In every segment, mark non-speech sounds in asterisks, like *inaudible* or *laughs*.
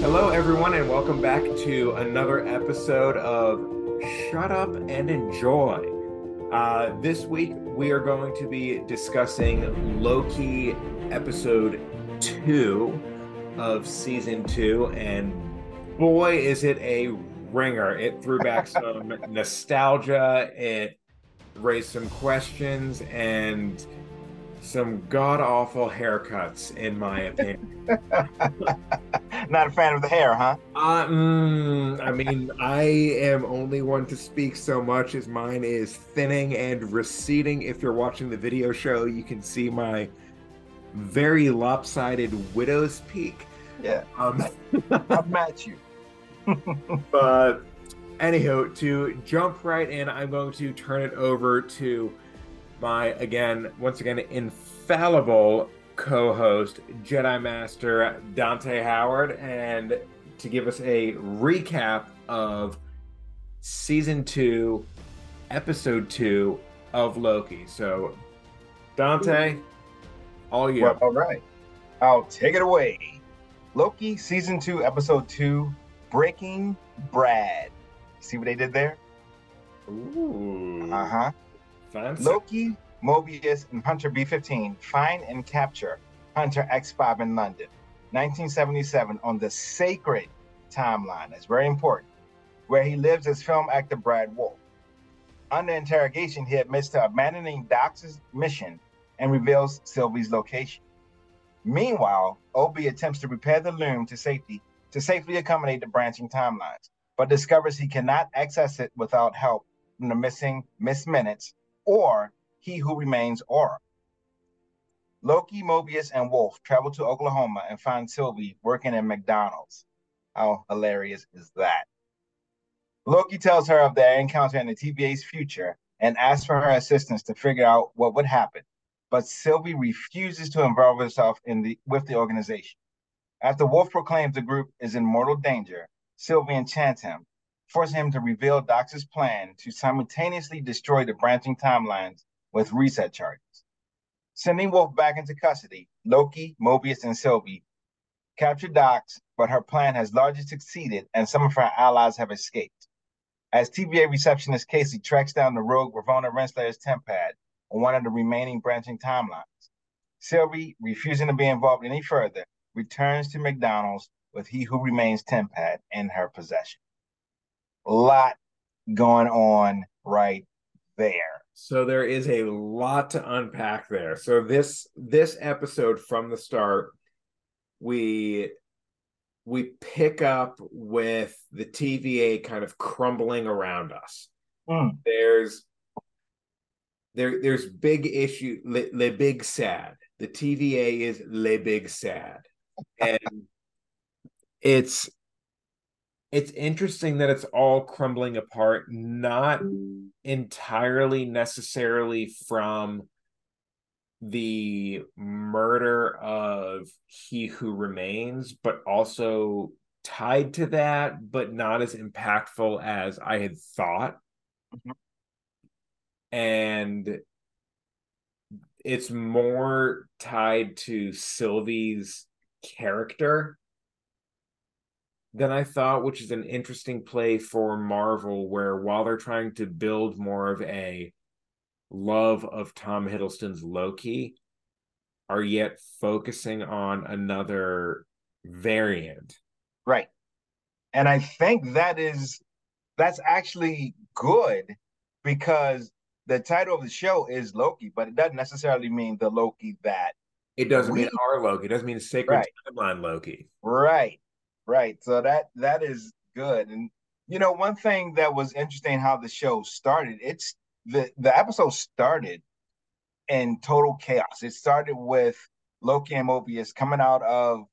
Hello, everyone, and welcome back to another episode of Shut Up and Enjoy. Uh, this week, we are going to be discussing Loki episode two of season two, and boy, is it a ringer! It threw back *laughs* some nostalgia, it raised some questions, and some god awful haircuts, in my opinion. *laughs* Not a fan of the hair, huh? Uh, mm, I mean, I am only one to speak so much as mine is thinning and receding. If you're watching the video show, you can see my very lopsided widow's peak. Yeah. Um, *laughs* I'll match you. *laughs* but anywho, to jump right in, I'm going to turn it over to my again, once again, infallible co-host, Jedi Master Dante Howard, and to give us a recap of season two, episode two of Loki. So, Dante, all you. Well, all right. I'll take it away. Loki, season two, episode two, Breaking Brad. See what they did there? Ooh, Uh huh. Fancy. Loki, Mobius, and Hunter B15 find and capture Hunter X5 in London, 1977, on the sacred timeline. That's very important, where he lives as film actor Brad Wolf. Under interrogation, he admits to abandoning Dox's mission and reveals Sylvie's location. Meanwhile, Obi attempts to repair the loom to safety to safely accommodate the branching timelines, but discovers he cannot access it without help from the missing Miss Minutes or He Who Remains Aura. Loki, Mobius, and Wolf travel to Oklahoma and find Sylvie working at McDonald's. How hilarious is that? Loki tells her of their encounter in the TVA's future and asks for her assistance to figure out what would happen, but Sylvie refuses to involve herself in the with the organization. After Wolf proclaims the group is in mortal danger, Sylvie enchants him, forcing him to reveal Dox's plan to simultaneously destroy the branching timelines with reset charges. Sending Wolf back into custody, Loki, Mobius, and Sylvie capture Dox, but her plan has largely succeeded and some of her allies have escaped. As TVA receptionist Casey tracks down the rogue Ravonna Renslayer's TemPad on one of the remaining branching timelines, Sylvie, refusing to be involved any further, returns to McDonald's with He Who Remains TemPad in her possession. A lot going on right there. So there is a lot to unpack there. So this this episode from the start, we we pick up with the TVA kind of crumbling around us. Mm. There's there there's big issue le, le big sad. The TVA is le big sad. *laughs* And it's it's interesting that it's all crumbling apart, not entirely necessarily from the murder of he who remains, but also tied to that, but not as impactful as I had thought. Mhm. And it's more tied to Sylvie's character than I thought, which is an interesting play for Marvel, where while they're trying to build more of a love of Tom Hiddleston's Loki, are yet focusing on another variant. Right. And I think that is that's actually good because the title of the show is Loki, but it doesn't necessarily mean the Loki that It doesn't We- mean our Loki, it doesn't mean sacred Right. timeline Loki. Right. Right. So that that is good. And you know, one thing that was interesting how the show started, it's the the episode started in total chaos. It started with Loki and Mobius coming out of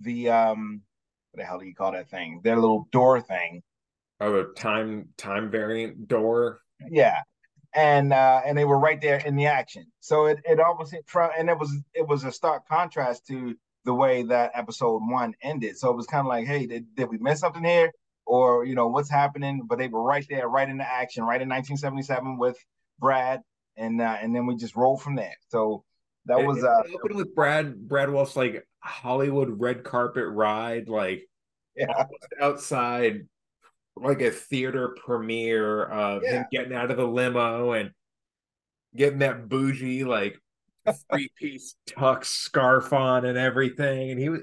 the um what the hell do you call that thing? Their little door thing. Oh, a time time variant door. Yeah. And uh and they were right there in the action. So it it almost hit from and it was it was a stark contrast to the way that episode one ended. So it was kind of like, hey, did, did we miss something here? Or, you know, what's happening? But they were right there, right in the action, right in 1977 with Brad, and uh, and then we just rolled from there. So that It- was it uh opened with Brad Brad Wolf's like Hollywood red carpet ride, like *laughs* yeah. outside like a theater premiere of Yeah. him getting out of the limo and getting that bougie like three piece tux scarf on and everything. And he was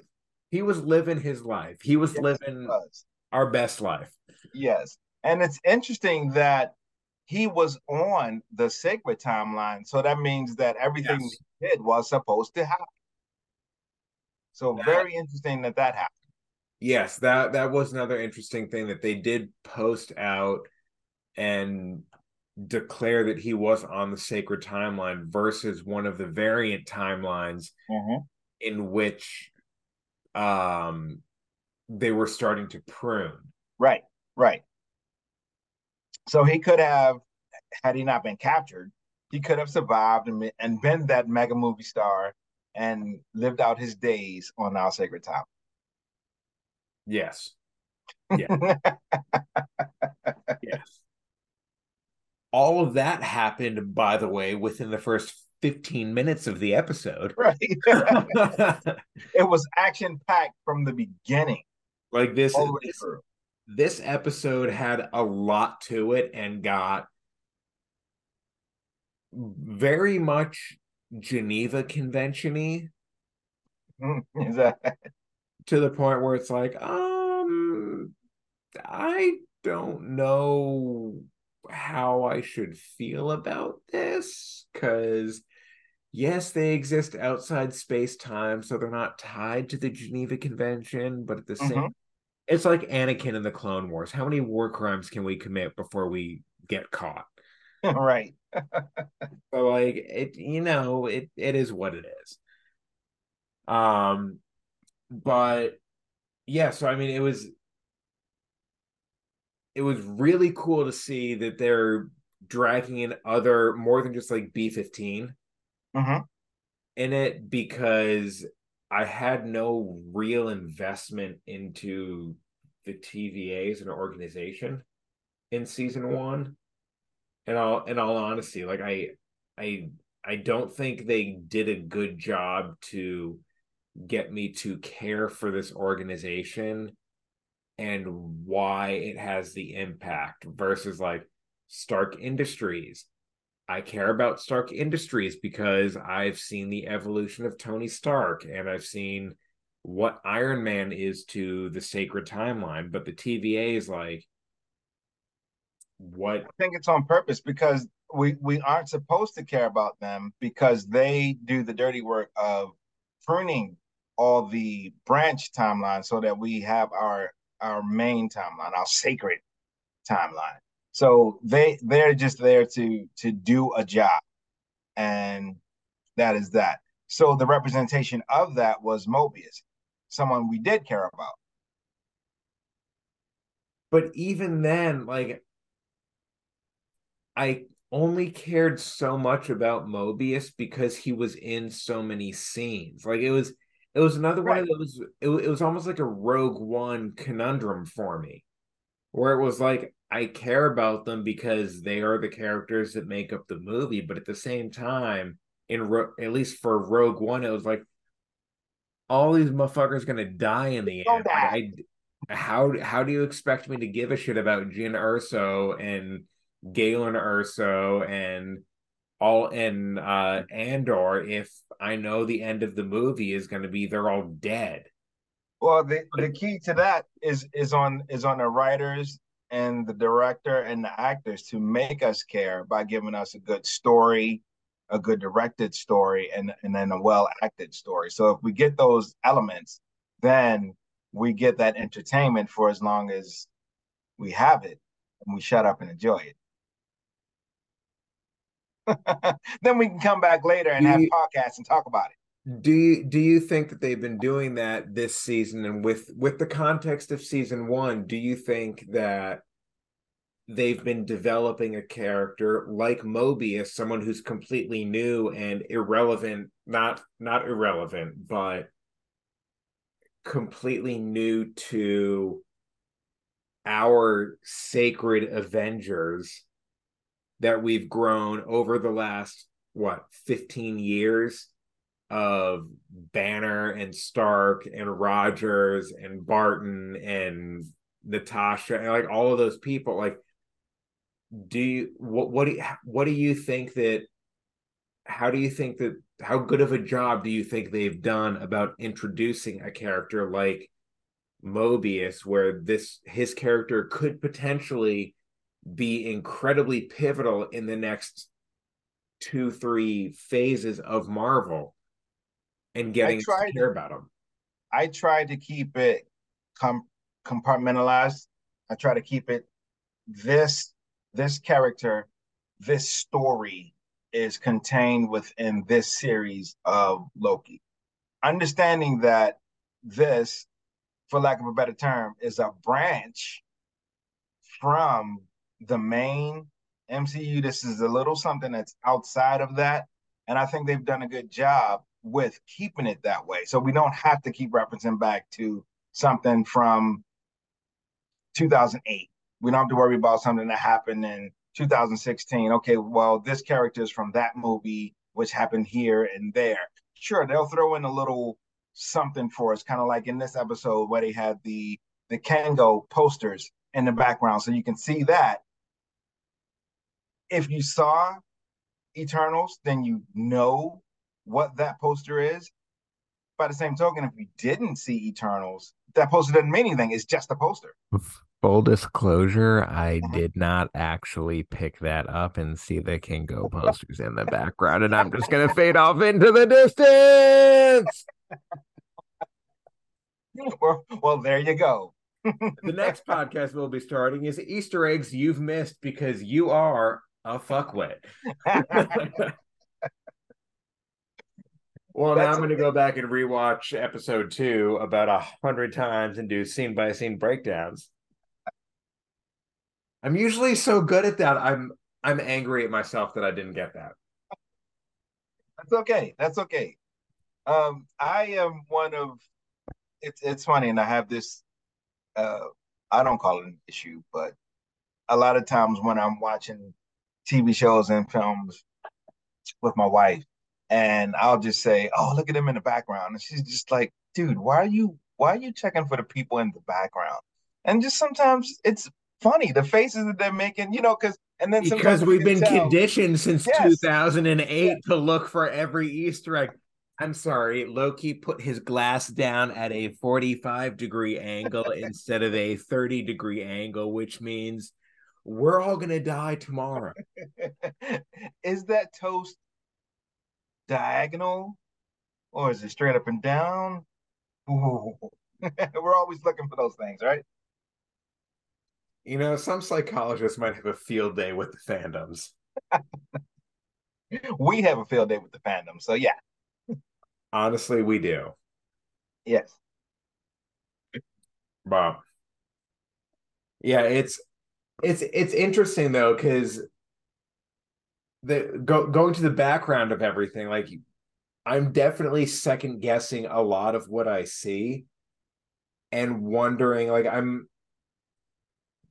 he was living his life. He was Yes, living was. our best life. Yes. And it's interesting that he was on the sacred timeline. So that means that everything Yes. he did was supposed to happen. So That- very interesting that that happened. Yes, that that was another interesting thing that they did post out and declare that he was on the sacred timeline versus one of the variant timelines in which um they were starting to prune. Right, right. So he could have, had he not been captured, he could have survived and, and been that mega movie star and lived out his days on our sacred time. Yes. *laughs* Yeah. *laughs* Yes. All of that happened, by the way, within the first 15 minutes of the episode. *laughs* right. *laughs* it was action packed from the beginning like this, all the way this this episode had a lot to it and got very much Geneva convention-y *laughs* Is that- to the point where it's like, um, I don't know how I should feel about this because yes, they exist outside space time, so they're not tied to the Geneva Convention, but at the same Mhm. it's like Anakin in the Clone Wars. How many war crimes can we commit before we get caught? *laughs* right. So like it, you know, it it is what it is. Um, but yeah, so I mean, it was it was really cool to see that they're dragging in other more than just like B fifteen. Hmm in it because I had no real investment into the TVA as an organization in season one. And all in all honesty, like I I I don't think they did a good job to get me to care for this organization and why it has the impact versus like Stark Industries. I care about Stark Industries because I've seen the evolution of Tony Stark and I've seen what Iron Man is to the sacred timeline, but the TVA is like what I think it's on purpose because we we aren't supposed to care about them because they do the dirty work of pruning all the branch timelines so that we have our our main timeline, our sacred timeline. So they they're just there to to do a job, and that is that. So the representation of that was Mobius, someone we did care about. but even then like I only cared so much about Mobius because he was in so many scenes. Like it was it was another one of Right. those it, it was almost like a Rogue One conundrum for me. Where it was like I care about them because they are the characters that make up the movie, but at the same time in Ro- at least for Rogue One it was like all these motherfuckers gonna die in the end. I how how do you expect me to give a shit about Jyn Erso and Galen Erso and all in, and uh Andor if I know the end of the movie is going to be they're all dead. Well, the, the key to that is is on is on the writers and the director and the actors to make us care by giving us a good story, a good directed story, and and then a well acted story. So if we get those elements, then we get that entertainment for as long as we have it, and we shut up and enjoy it. *laughs* then we can come back later and have You- podcasts and talk about it. Do you do you think that they've been doing that this season and with with the context of season 1, do you think that they've been developing a character like Mobius, someone who's completely new and irrelevant, not not irrelevant, but completely new to our sacred Avengers that we've grown over the last what 15 years of Banner and Stark and Rogers and Barton and Natasha and like all of those people like do you what what do you, what do you think that how do you think that how good of a job do you think they've done about introducing a character like Mobius where this his character could potentially be incredibly pivotal in the next two three phases of Marvel and getting to care about them. I try to keep it com- compartmentalized. I try to keep it this this character, this story is contained within this series of Loki. Understanding that this, for lack of a better term, is a branch from the main MCU. This is a little something that's outside of that. And I think they've done a good job with keeping it that way. So we don't have to keep referencing back to something from 2008. We don't have to worry about something that happened in 2016. Okay, well, this character is from that movie, which happened here and there. Sure, they'll throw in a little something for us, kind of like in this episode where they had the the Kingo posters in the background, so you can see that. If you saw Eternals, then you know what that poster is. By the same token, if you didn't see Eternals, that poster doesn't mean anything. It's just a poster. Full disclosure, I mm-hmm. did not actually pick that up and see the Kingo posters in the background, and I'm just gonna fade off into the distance. *laughs* well, well, there you go. the next *laughs* podcast we'll be starting is Easter eggs you've missed because you are a fuckwit. *laughs* Well, That's now I'm going to go back and rewatch episode two about a hundred times and do scene by scene breakdowns. I'm usually so good at that. I'm I'm angry at myself that I didn't get that. That's okay. That's okay. Um, I am one of it's it's funny, and I have this. Uh, I don't call it an issue, but a lot of times when I'm watching TV shows and films with my wife, and I'll just say, "Oh, look at him in the background," and she's just like, "Dude, why are you why are you checking for the people in the background?" And just sometimes it's funny the faces that they're making, you know, because and then because we've been tell, conditioned since yes. 2008 yeah. to look for every Easter egg. I'm sorry, Loki put his glass down at a 45 degree angle instead of a 30 degree angle, which means we're all gonna die tomorrow. *laughs* Is that toast diagonal or is it straight up and down? *laughs* We're always looking for those things, right? You know, some psychologists might have a field day with the fandoms. *laughs* we have a field day with the fandom, so yeah. Honestly, we do. Yes. Bob. Yeah, it's it's it's interesting though, because the go, going to the background of everything, like I'm definitely second guessing a lot of what I see and wondering like I'm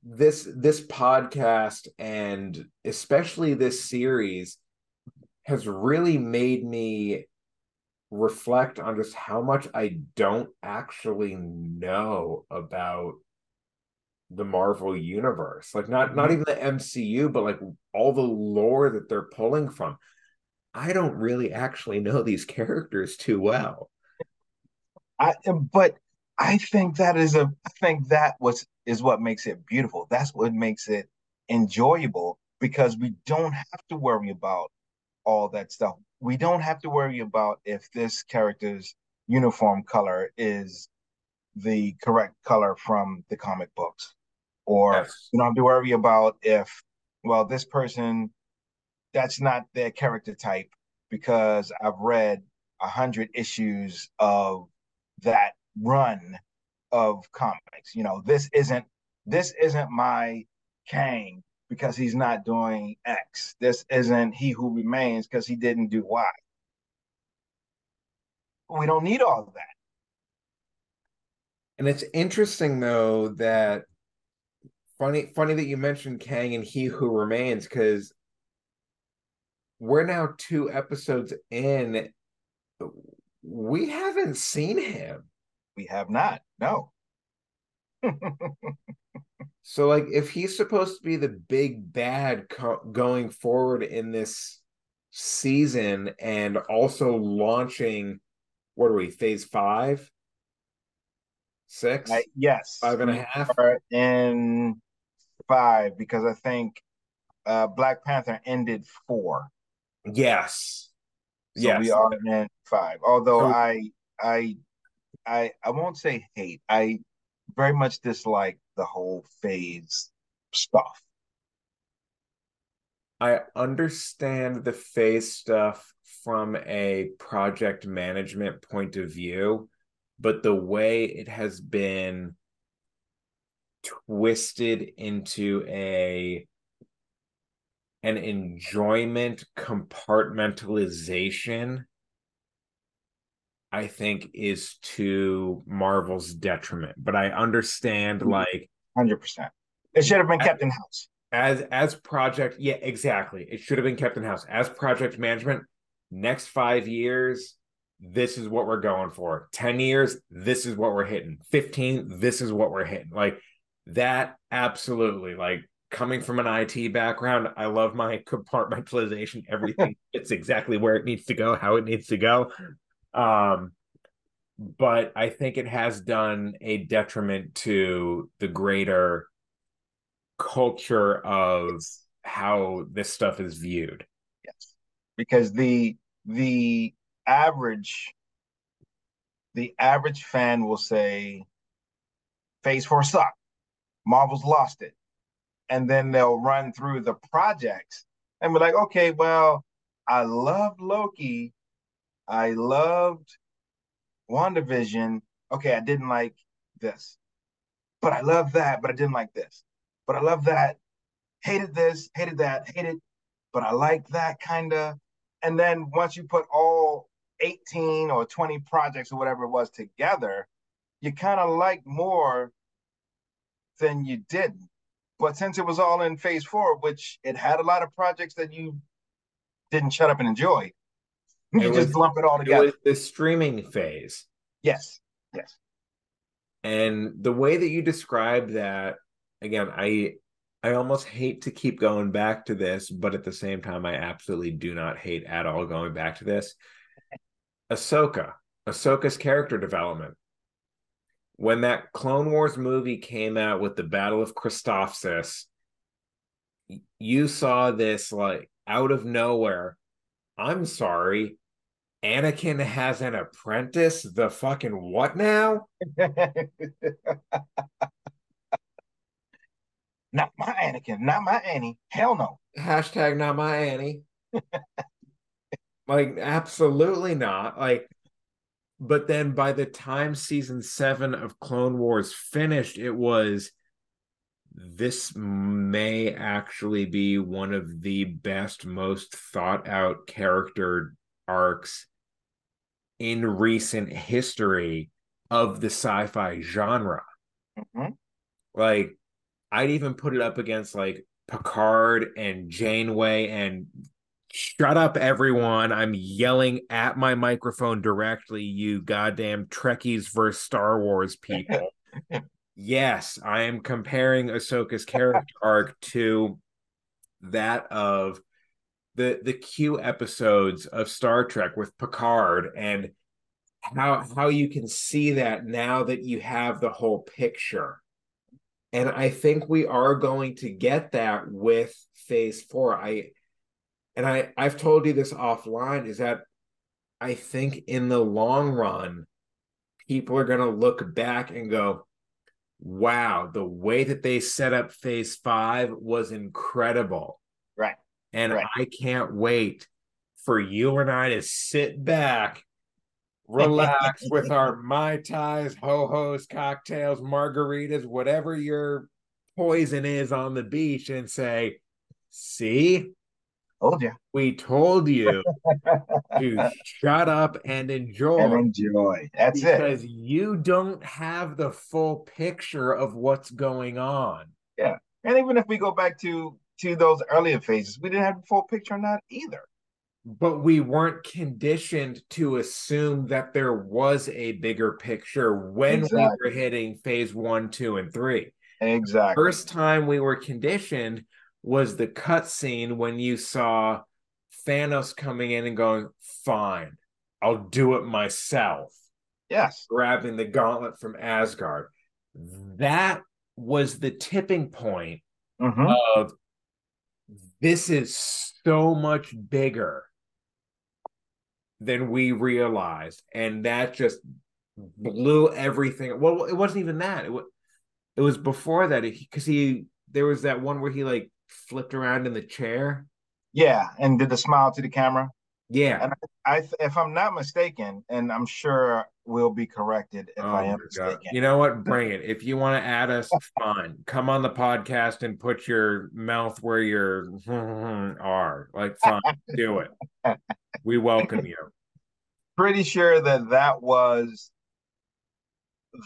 this this podcast and especially this series has really made me reflect on just how much I don't actually know about the Marvel universe. Like not not mm-hmm. even the MCU, but like all the lore that they're pulling from. I don't really actually know these characters too well. I but I think that is a I think that was is what makes it beautiful. That's what makes it enjoyable because we don't have to worry about all that stuff. We don't have to worry about if this character's uniform color is the correct color from the comic books. Or yes. you don't have to worry about if, well, this person, that's not their character type because I've read a hundred issues of that run of comics. You know, this isn't this isn't my Kang because he's not doing X. This isn't he who remains because he didn't do Y. We don't need all of that. And it's interesting though that funny funny that you mentioned Kang and He Who Remains because we're now two episodes in we haven't seen him. We have not. No. *laughs* so, like, if he's supposed to be the big bad co- going forward in this season and also launching, what are we, phase five? Six? Uh, yes. Five and a half? in five because I think uh, Black Panther ended four. Yes. So yes. we are in five. Although so, I I I I won't say hate. I very much dislike the whole phase stuff. I understand the phase stuff from a project management point of view, but the way it has been twisted into a an enjoyment compartmentalization I think is to Marvel's detriment. But I understand mm-hmm. like hundred percent. It should have been kept in house. As as project, yeah, exactly. It should have been kept in house. As project management, next five years, this is what we're going for. 10 years, this is what we're hitting. 15, this is what we're hitting. Like that, absolutely. Like coming from an IT background, I love my *laughs* compartmentalization. Everything *laughs* fits exactly where it needs to go, how it needs to go. Um, but I think it has done a detriment to the greater culture of yes. how this stuff is viewed. Yes. Because the the average the average fan will say phase four sucked. Marvel's lost it and then they'll run through the projects and be like, okay, well, I loved Loki. I loved WandaVision. Okay, I didn't like this. But I love that, but I didn't like this. But I love that. Hated this, hated that, hated, but I like that kind of. And then once you put all 18 or 20 projects or whatever it was together, you kind of like more than you didn't. But since it was all in phase four, which it had a lot of projects that you didn't shut up and enjoy, you it just was, lump it all together. It was the streaming phase. Yes. Yes. And the way that you describe that, again, I I almost hate to keep going back to this, but at the same time, I absolutely do not hate at all going back to this. Ahsoka, Ahsoka's character development when that Clone Wars movie came out with the Battle of Christophsis, you saw this like out of nowhere. I'm sorry. Anakin has an apprentice. The fucking what now? *laughs* not my Anakin, not my Annie. Hell no. Hashtag not my Annie. *laughs* like, absolutely not. Like, but then by the time season seven of Clone Wars finished, it was this may actually be one of the best, most thought out character arcs in recent history of the sci fi genre. Mm-hmm. Like, I'd even put it up against like Picard and Janeway and Shut up, everyone. I'm yelling at my microphone directly, you goddamn Trekkies versus Star Wars people. *laughs* yes, I am comparing Ahsoka's character *laughs* arc to that of the the Q episodes of Star Trek with Picard and how how you can see that now that you have the whole picture. And I think we are going to get that with phase 4. I and I I've told you this offline is that I think in the long run people are going to look back and go wow the way that they set up phase 5 was incredible. Right. And right. I can't wait for you and I to sit back relax *laughs* with our mai tais ho hos cocktails margaritas whatever your poison is on the beach and say see Told you. We told you *laughs* to shut up and enjoy. And enjoy. That's because it. Because you don't have the full picture of what's going on. Yeah. And even if we go back to to those earlier phases, we didn't have the full picture on that either. but we weren't conditioned to assume that there was a bigger picture when exactly. we were hitting phase one, two, and three. Exactly. First time we were conditioned was the cutscene when you saw Thanos coming in and going, Fine, I'll do it myself. Yes. Grabbing the gauntlet from Asgard. That was the tipping point mm-hmm. of this is so much bigger than we realized. And that just blew everything. Well, it wasn't even that. It was, it was before that because he, there was that one where he like flipped around in the chair. Yeah, and did the smile to the camera. Yeah, and I, I if I'm not mistaken, and I'm sure we'll be corrected if oh I am mistaken. You know what? Bring it. If you want to add us, fine. Come on the podcast and put your mouth where your *laughs* are. Like, fine, do it. We welcome you. *laughs* Pretty sure that that was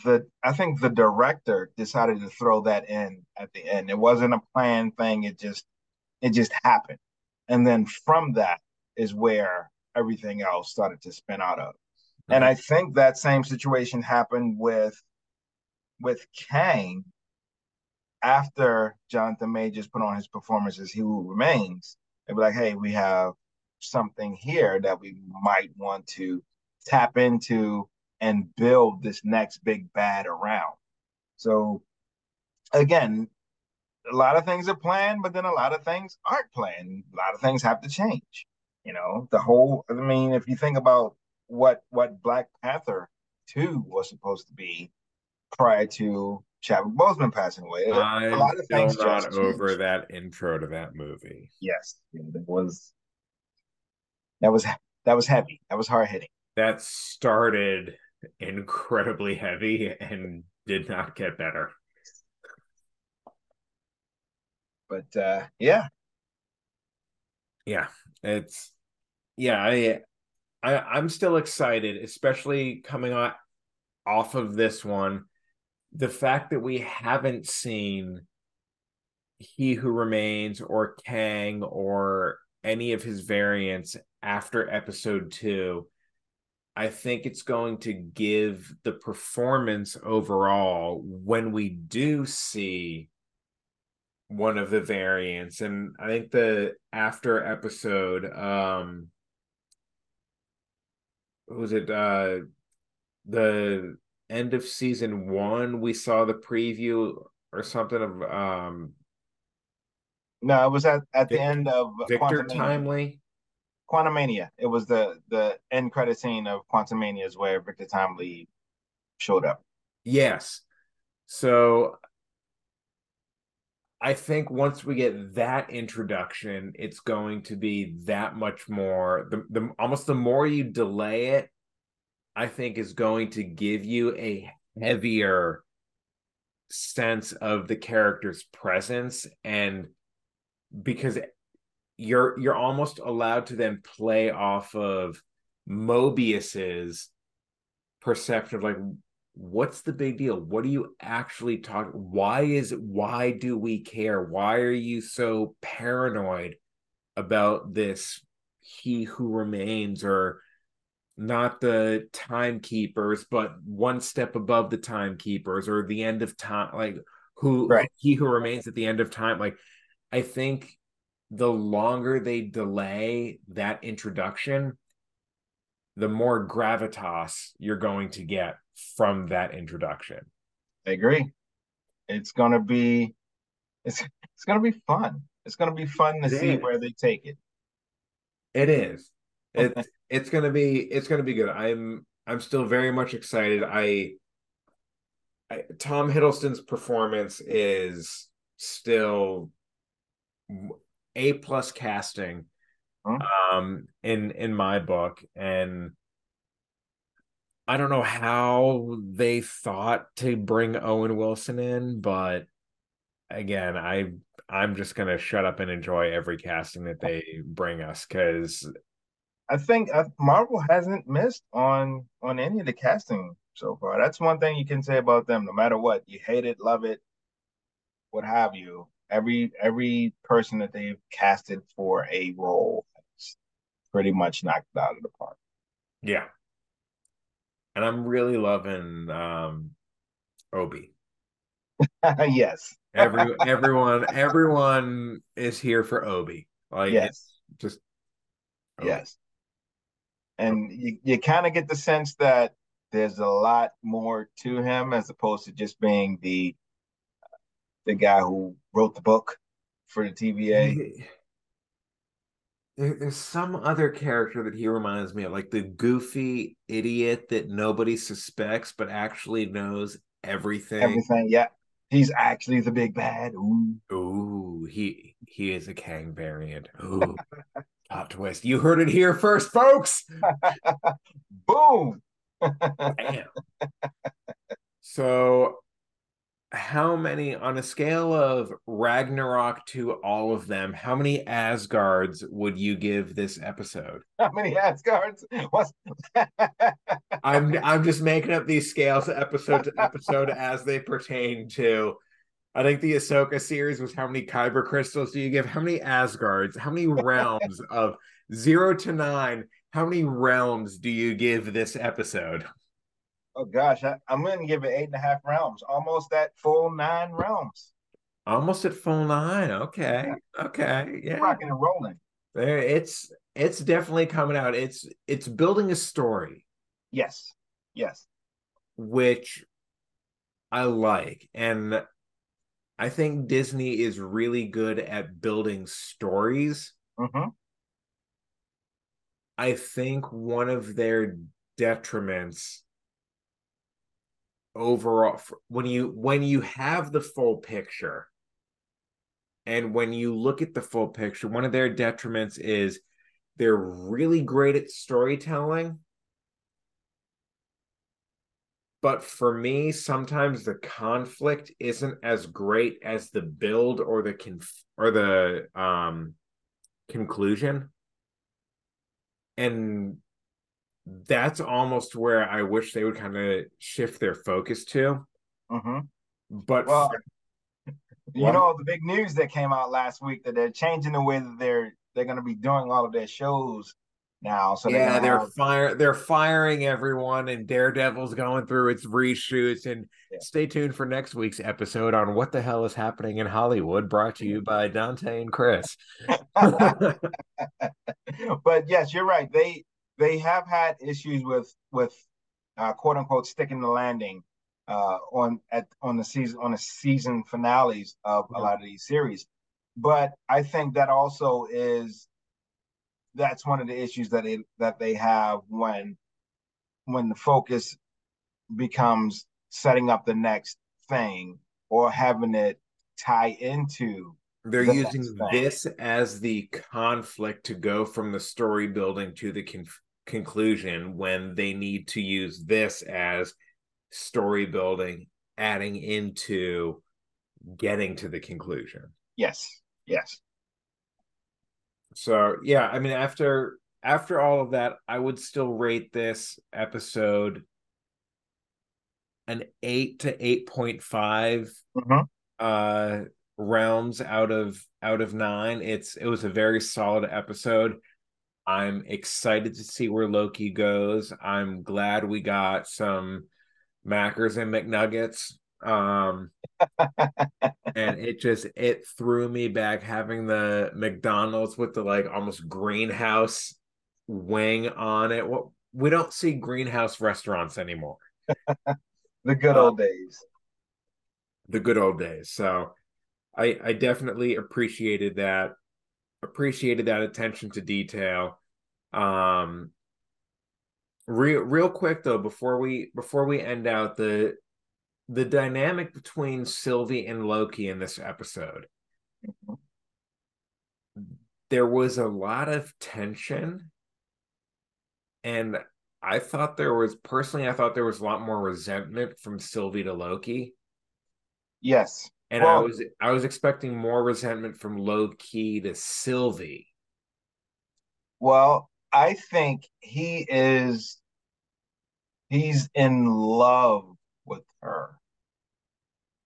the I think the director decided to throw that in at the end. It wasn't a planned thing. It just it just happened. And then from that is where everything else started to spin out of. Mm-hmm. And I think that same situation happened with with Kang after Jonathan Majors put on his performance as He Who Remains. They were like, hey, we have something here that we might want to tap into and build this next big bad around. So again, a lot of things are planned, but then a lot of things aren't planned. A lot of things have to change. You know, the whole I mean, if you think about what what Black Panther 2 was supposed to be prior to Chadwick Boseman passing away. I'm a lot of things still not over that intro to that movie. Yes, that was that was that was heavy. That was hard hitting. That started incredibly heavy and did not get better. But uh yeah. Yeah, it's yeah, I, I I'm still excited, especially coming on off of this one. The fact that we haven't seen He Who Remains or Kang or any of his variants after episode two I think it's going to give the performance overall when we do see one of the variants. And I think the after episode, um, was it uh the end of season one, we saw the preview or something of um no, it was at, at the end of Victor Timely. Quantumania. It was the the end credit scene of Quantumania is where Victor Timely showed up. Yes. So I think once we get that introduction, it's going to be that much more the, the almost the more you delay it, I think is going to give you a heavier sense of the character's presence and because you're you're almost allowed to then play off of Mobius's perception of like what's the big deal? What are you actually talking why is why do we care? Why are you so paranoid about this he who remains or not the timekeepers but one step above the timekeepers or the end of time like who right. he who remains at the end of time? Like i think the longer they delay that introduction, the more gravitas you're going to get from that introduction. I agree. It's gonna be it's it's gonna be fun. It's gonna be fun to it see is. where they take it. It is. *laughs* It's it's gonna be it's gonna be good. I'm I'm still very much excited. I, I Tom Hiddleston's performance is still a plus casting um in in my book and I don't know how they thought to bring Owen Wilson in, but again, I I'm just gonna shut up and enjoy every casting that they bring us because I think uh, Marvel hasn't missed on on any of the casting so far. That's one thing you can say about them. No matter what, you hate it, love it, what have you every every person that they've casted for a role has pretty much knocked it out of the park. Yeah. And I'm really loving um Obi. *laughs* yes. Every *laughs* everyone everyone is here for Obi. Like yes. just Obi. yes. And you, you kind of get the sense that there's a lot more to him as opposed to just being the the guy who wrote the book for the TVA. there's some other character that he reminds me of, like the goofy idiot that nobody suspects but actually knows everything. Everything, yeah. He's actually the big bad. Ooh, Ooh he he is a Kang variant. Ooh, *laughs* plot twist. You heard it here first, folks. *laughs* Boom. *laughs* Damn. so how many on a scale of Ragnarok to all of them, how many Asgards would you give this episode? *laughs* How many Asgards? What's... *laughs* I'm I'm just making up these scales episode to episode as they pertain to I think the Ahsoka series was how many Kyber crystals do you give? How many Asgards? How many realms of zero to nine? How many realms do you give this episode? Oh gosh, I, am going to give it eight and a half realms, almost at full nine realms. Almost at full nine. Okay, okay, yeah, rocking and rolling. There, it's it's definitely coming out. It's it's building a story. Yes, yes, which I like, and I think Disney is really good at building stories. Mm-hmm. I think one of their detriments overall when you when you have the full picture and when you look at the full picture one of their detriments is they're really great at storytelling. But for me sometimes the conflict isn't as great as the build or the conf- or the um conclusion. And that's almost where I wish they would kind of shift their focus to. Mm-hmm. But well, for, *laughs* you well, know the big news that came out last week that they're changing the way that they're they're going to be doing all of their shows now. So they're yeah, they're have... fire they're firing everyone, and Daredevil's going through its reshoots. And yeah. stay tuned for next week's episode on what the hell is happening in Hollywood, brought to you by Dante and Chris. *laughs* *laughs* but yes, you're right. They they have had issues with with uh, quote unquote sticking the landing uh, on at on the season on the season finales of a lot of these series. But I think that also is that's one of the issues that they that they have when when the focus becomes setting up the next thing or having it tie into they're the using this as the conflict to go from the story building to the conf- conclusion when they need to use this as story building, adding into getting to the conclusion. Yes. Yes. So yeah, I mean after after all of that, I would still rate this episode an eight to eight point five mm-hmm. uh rounds out of out of nine. It's it was a very solid episode. I'm excited to see where Loki goes. I'm glad we got some Mackers and McNuggets. Um, and it just it threw me back having the McDonald's with the like almost greenhouse wing on it. What we don't see greenhouse restaurants anymore. *laughs* the good old um, days. The good old days. So I I definitely appreciated that appreciated that attention to detail. Um, real real quick though, before we before we end out the the dynamic between Sylvie and Loki in this episode. There was a lot of tension, and I thought there was personally, I thought there was a lot more resentment from Sylvie to Loki. Yes, and well, I was I was expecting more resentment from Loki to Sylvie. Well, I think he is he's in love with her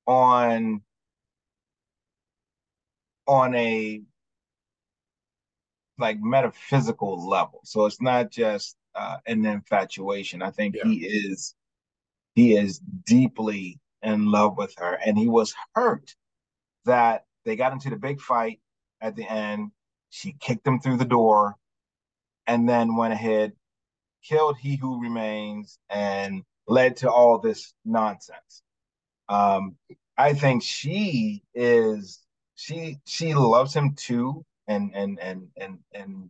on on a like metaphysical level. So it's not just uh, an infatuation. I think yeah. he is he is deeply in love with her, and he was hurt that they got into the big fight at the end. She kicked him through the door, and then went ahead, killed he who remains, and led to all this nonsense. Um, I think she is she she loves him too, and and and and and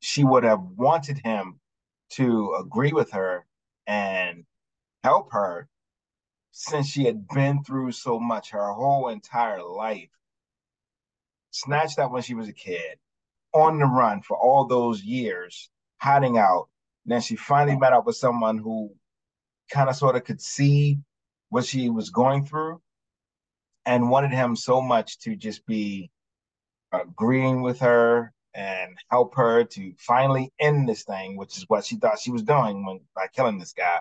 she would have wanted him to agree with her and help her since she had been through so much her whole entire life. Snatched up when she was a kid, on the run for all those years, hiding out. And then she finally met up with someone who kind of sort of could see what she was going through and wanted him so much to just be agreeing with her and help her to finally end this thing, which is what she thought she was doing when by killing this guy.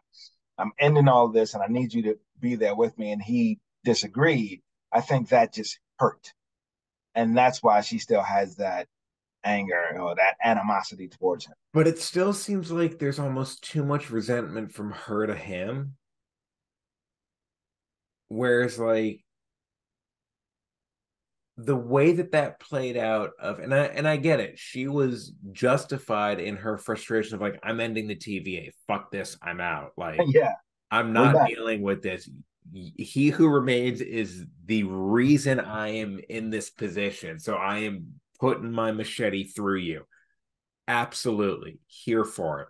I'm ending all this and I need you to be there with me. And he disagreed. I think that just hurt. And that's why she still has that anger or that animosity towards him. But it still seems like there's almost too much resentment from her to him. Whereas, like, the way that that played out of and I and I get it. She was justified in her frustration of like I'm ending the TVA. Fuck this. I'm out. Like *laughs* yeah. I'm not dealing with this. He who remains is the reason I am in this position. So I am putting my machete through you. Absolutely. Here for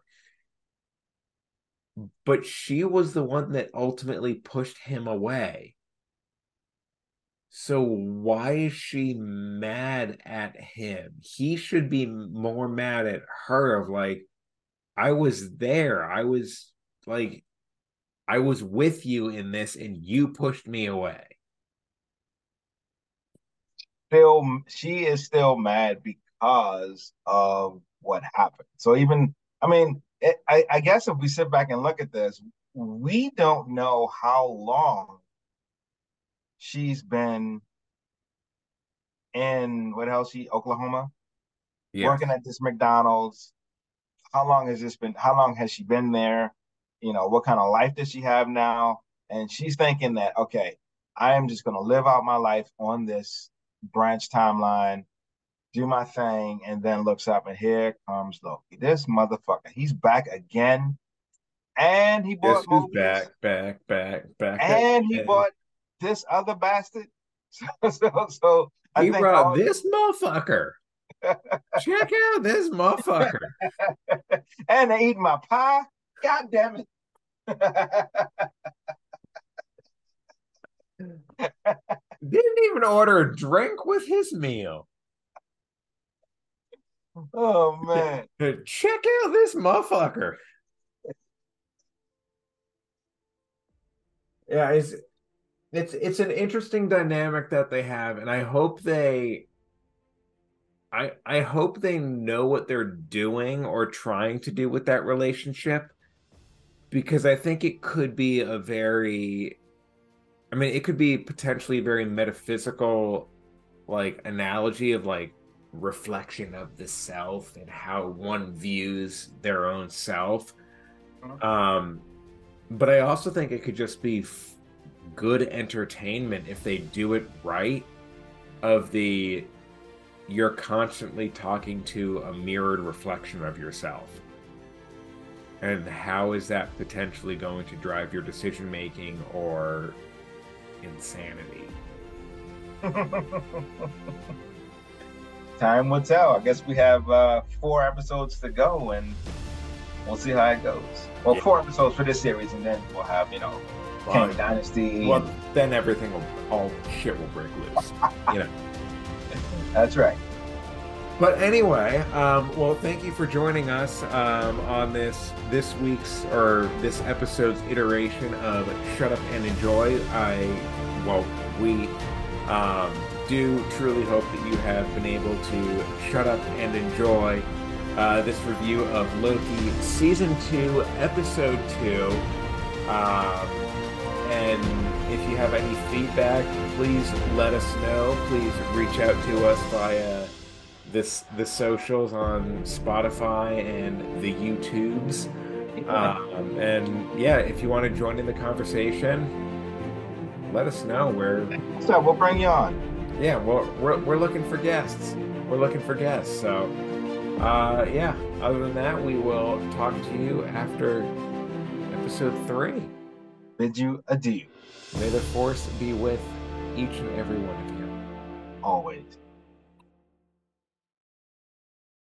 it. But she was the one that ultimately pushed him away. So why is she mad at him? He should be more mad at her of like I was there. I was like I was with you in this and you pushed me away. Still she is still mad because of what happened. So even I mean, it, I, I guess if we sit back and look at this, we don't know how long she's been in what else? She Oklahoma, working at this McDonald's. How long has this been? How long has she been there? You know, what kind of life does she have now? And she's thinking that okay, I am just going to live out my life on this branch timeline, do my thing, and then looks up and here comes Loki. This motherfucker, he's back again, and he bought back, back, back, back, and he bought this other bastard. *laughs* So, so, so I he brought this motherfucker. *laughs* Check out this motherfucker. *laughs* and they eat my pie. God damn it. Didn't even order a drink with his meal. Oh man. Check out this motherfucker. Yeah, it's it's it's an interesting dynamic that they have and i hope they i i hope they know what they're doing or trying to do with that relationship because i think it could be a very i mean it could be potentially a very metaphysical like analogy of like reflection of the self and how one views their own self uh-huh. um but i also think it could just be good entertainment if they do it right of the you're constantly talking to a mirrored reflection of yourself. And how is that potentially going to drive your decision making or insanity? *laughs* Time will tell. I guess we have uh, four episodes to go and we'll see how it goes. Well yeah. four episodes for this series and then we'll have you know Kang Dynasty. Well, then everything will all shit will break loose. you know. That's right. But anyway, um, well, thank you for joining us um, on this this week's or this episode's iteration of Shut Up and Enjoy. I well, we um, do truly hope that you have been able to shut up and enjoy uh, this review of Loki season two, episode two. Um, and if you have any feedback, please let us know. Please reach out to us via this the socials on Spotify and the YouTubes. Um, and yeah, if you want to join in the conversation, let us know. We're So we'll bring you on. yeah, well, we're we're looking for guests. We're looking for guests. So uh, yeah. Other than that, we will talk to you after episode three. Bid you adieu. May the force be with each and every one of you. Always.